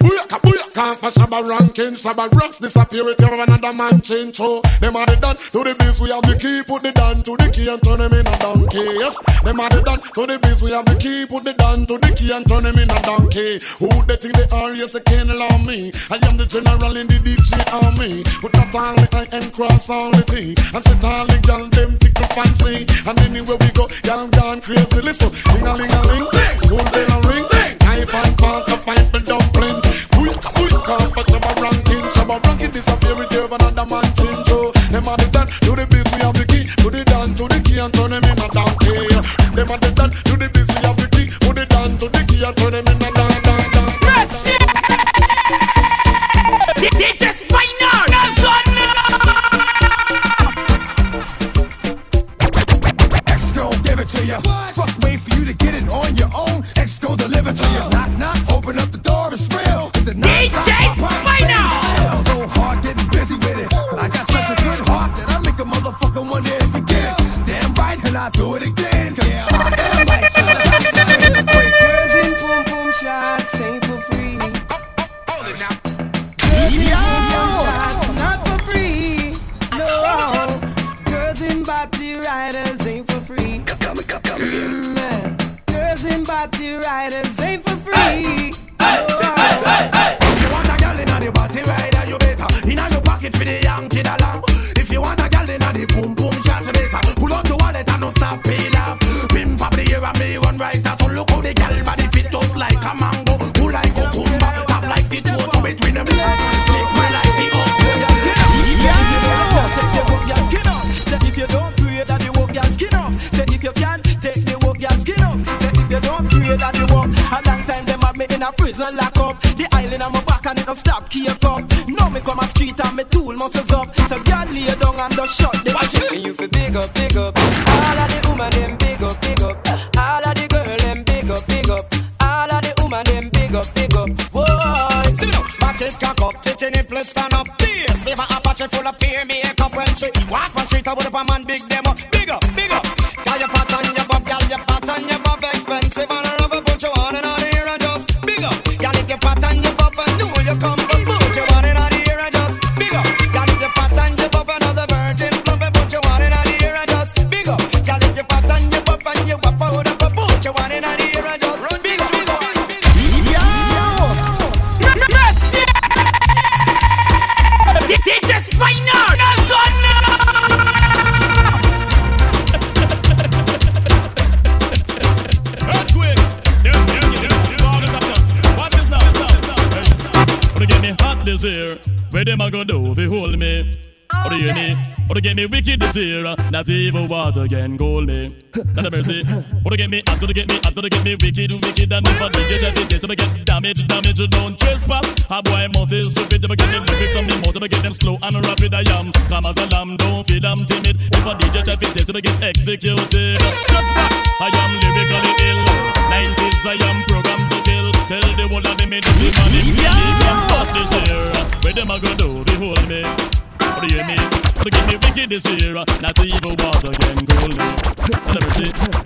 Shabba shabba ranking, shabba rocks disappear with your another man change. So them are the done to the biz, we have the key, put the down to the key and turn them in a donkey. Yes, them are the done to the biz, we have the key, put the down to the key and turn them in a donkey. Who they think they are? Yes, they can't allow me. I am the general in the DJ army. Put that all the I and cross all the T and sit all the gal them the fancy. And anywhere we go, gal gone crazy. Listen, ding a ling a ling, school bell a ring, knife and fork a pipe and dumpling. Quick, quick can't fuck some ranking. Some ranking disappear with you another man change. So them are the done, to the beat, we have the key. To the dance, to the key and turn them in a donkey. Them are the prison lock up. The island on my back and it don't stop keep up. Now me come a street and me tool muscles up. So girl lay down and just shut the watch And you feel big up, big up. All of the woman them big up, big up. All of the girl them big up, big up. All of the woman them big up, big up. Whoa. See me now, match it cock up, titty nipple stand up. This fever Apache full of peer makeup when she walk on street. I would have a man big them up, up, big Not even water can cool me. Not a mercy. To get me hot, to get me hot, to get me wicked, wicked, and if I DJ that it is, I get damage, damage, don't trespass. A boy must is stupid, I get them lyrics on me if I get them slow and rapid, I am. Come as a lamb, don't feel I'm timid. If a DJ that it is, I get executed. Just back, I wicked this year. Not even water can cool. Let me see.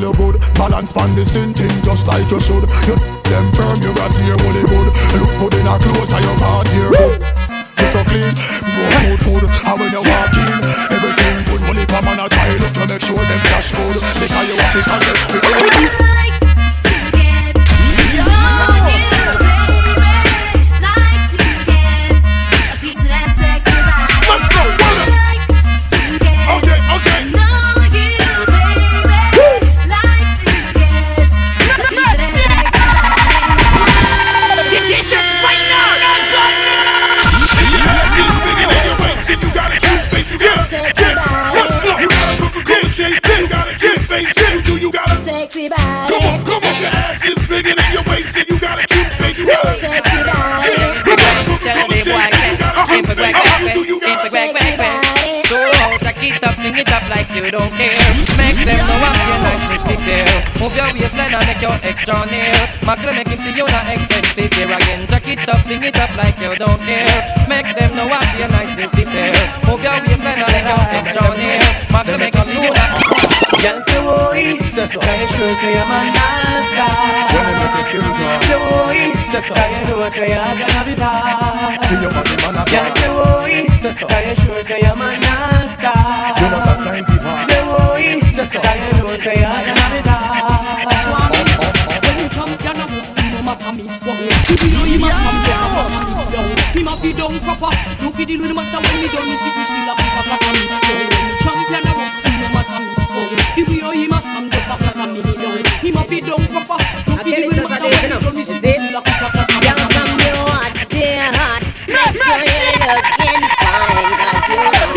Girl you good, Balance pan the same thing just like you should. You them firm, you brass here, holy good. Look good in a clothes, and your heart here. Good You so clean, good, good, good. And when you walk in, everything good. Only come on a try, look to make sure them cash good. Because you have to collect for you don't care. Make them know I'm your nice pretty tail. Move your waistline and make your extra near. Macro make him see you not expensive here again. Jack it up, fling it up like you don't care. Make them know I'm your nice pretty tail. Move your waistline and make your extra near. Macro make him know that. Girl say boy, say so. Can you sure say I'm a nice guy? When you make a skill drop Say boy, Say so. Can you know say I gonna be bad? See your body man a Girl say boy, Say so. Can you sure say I'm a nice guy? You know sometimes people Say boy, Say so. Can you know say I gonna be bad? When you champion a hook, you know my family. Wow. If you know you must come get some of me. Yo, me ma fi down proper. No fi deal with the matter when me done. Me see you still a pick up like me. Yo, when you he be or he must come just a flat and me need down. He must be down proper. No fit him with my down. He don't miss it. Young from the heart, stay hot. Make sure you're looking fine. Cause you know what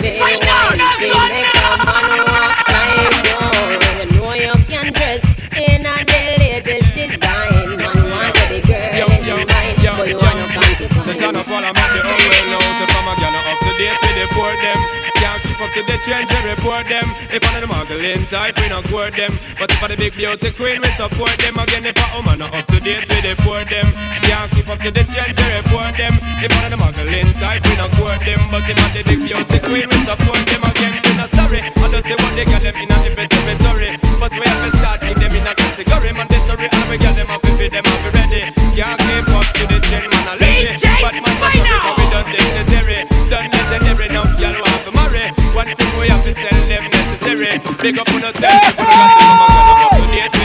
they want. They make a man walk like one. You know you can dress in a the latest design. Man wants the girl in mind. But you wanna come to find. Just tryna follow my the old way now. So come again, up to date with the poor them up to the trends we report them. If one of the muggling type we not court them. But if I the big beauty queen we support them. Again if a woman not up to date we deport them. Can't keep up to the trends we report them. If one of the muggling type we not court them. But if I the big beauty queen we support them. Again we not sorry I just say what they got them in a different inventory But we have to start keep them in a category. Mandatory and we got them up if them up ready. Can't keep up to the trend man a lazy. But man not but we done necessary. Done legendary now y'all want to marry One thing we have to tell them necessary? Big up on us them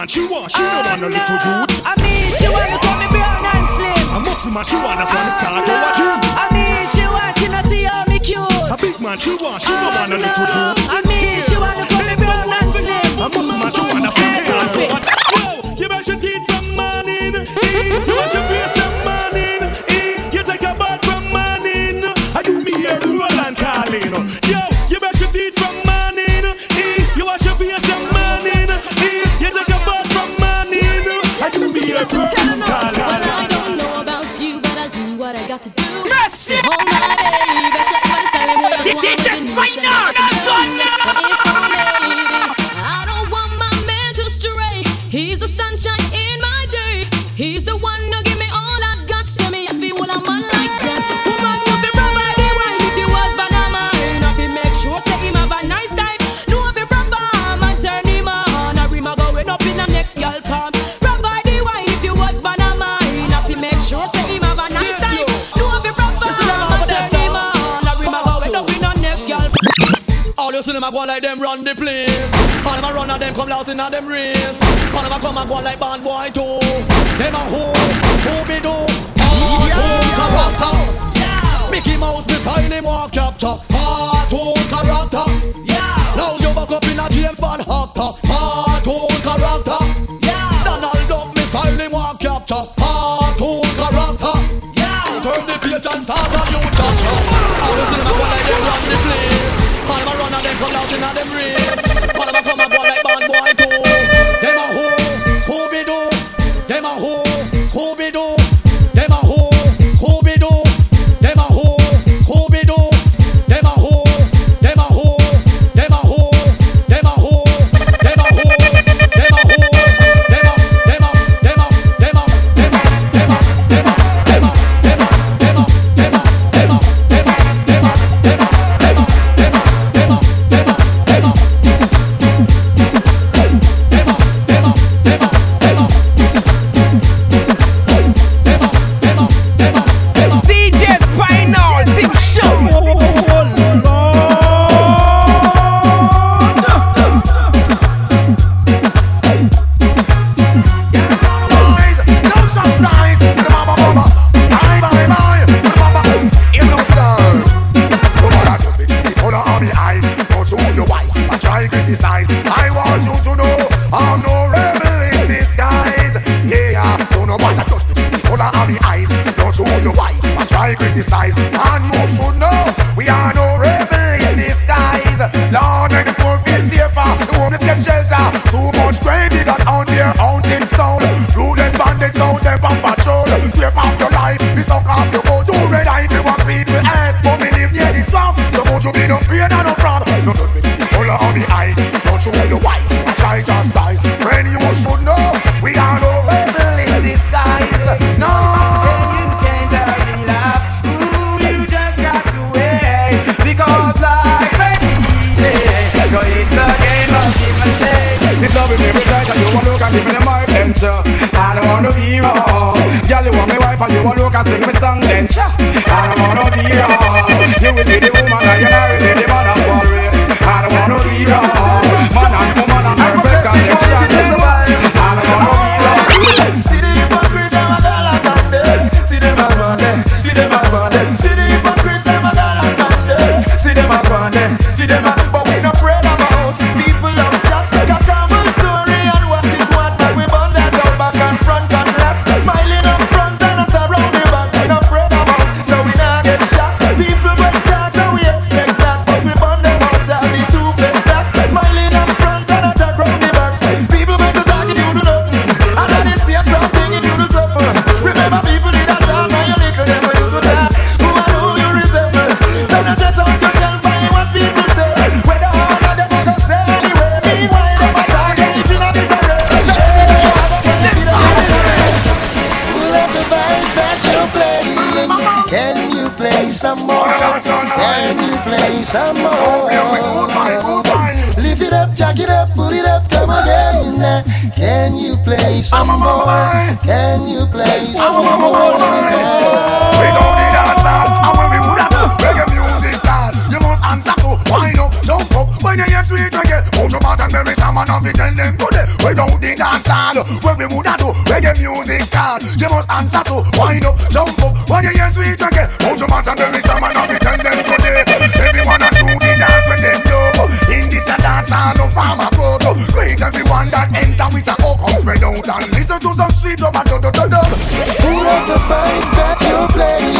man she want, she don't want a little ah, youth. I mean, she want to call me brown and slim. A muscle man she want, that's why I start a gym. I mean, she want to see how me cute. A big man she want, she don't want a ah, little youth. Come in them race. All them a come and go like band boy too. Them a who, who be do? Cartoon character. Mickey Mouse me style him walk capture. Cartoon character. Now you back up in a James Bond actor. Cartoon character. Donald Duck me style him walk capture. Cartoon character. Turn the page and start a new chapter. You see them a like them run the place. All a run and them come out in a them race. and listen to some sweet dub-a-dub-dub-dub Who love the vibes that you play?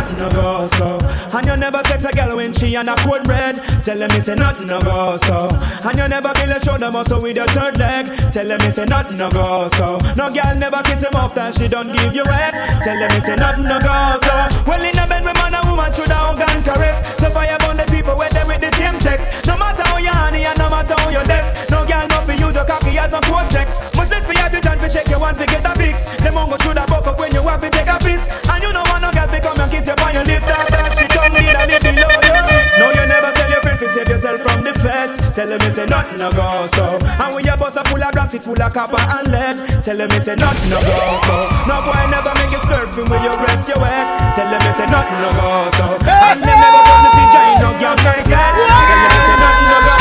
nothing no go so. And you never sex a girl when she on a cold red. Tell them it's a nothing no go so. And you never build a shoulder muscle with your third leg. Tell them it's a nothing no go so. No girl never kiss him off that she don't give you head. Tell them it's a nothing no go so. Well in a bed with man and woman should have gun caress. So fire burn the people where they with the same sex. No matter how you honey and no matter how you desk. No girl no fi use a cocky as a cortex. Much less for you to chance to check your one to get a fix. Them won't go through the buck up when you have to take a piss. And you know want no girl to come and kiss you on your lips. That that she don't need a little yo yo. No you never tell your friend to save yourself from the feds. Tell them it's a nothing no go so. And when your bus a full of blocks it full of copper and lead. Tell them it's a nothing no go so. No boy never make you slurping when you rest your wet. Tell them it's a nothing no go so. And them never bust it in giant no girl like that. Tell them it's a nothing no go.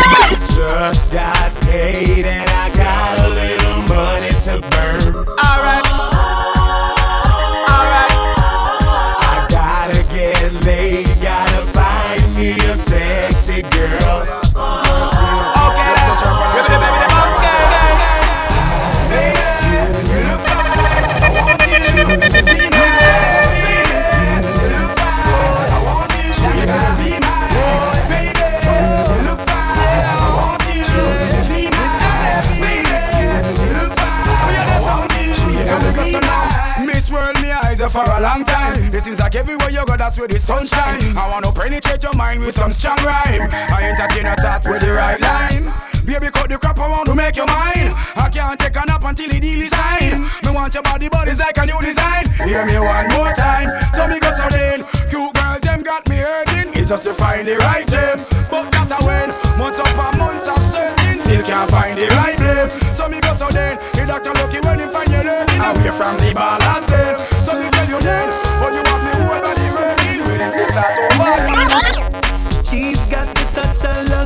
Just got paid and It seems like everywhere you go, that's where the sunshine. I wanna penetrate your mind with some strong rhyme. I entertain your thoughts with the right line. Baby, cut the crap, I want to make you mine. I can't take a nap until the deal is signed. Me want your body, it's like a new design. Hear me one more time. So me go so then. Cute girls, them got me hurting. It's just to find the right gem. But that a when. Months up and months of searching. Still can't find the right blame. So me go so then. The doctor lucky when he find you learning. Away from the balance then. So me tell you then. Got the touch I love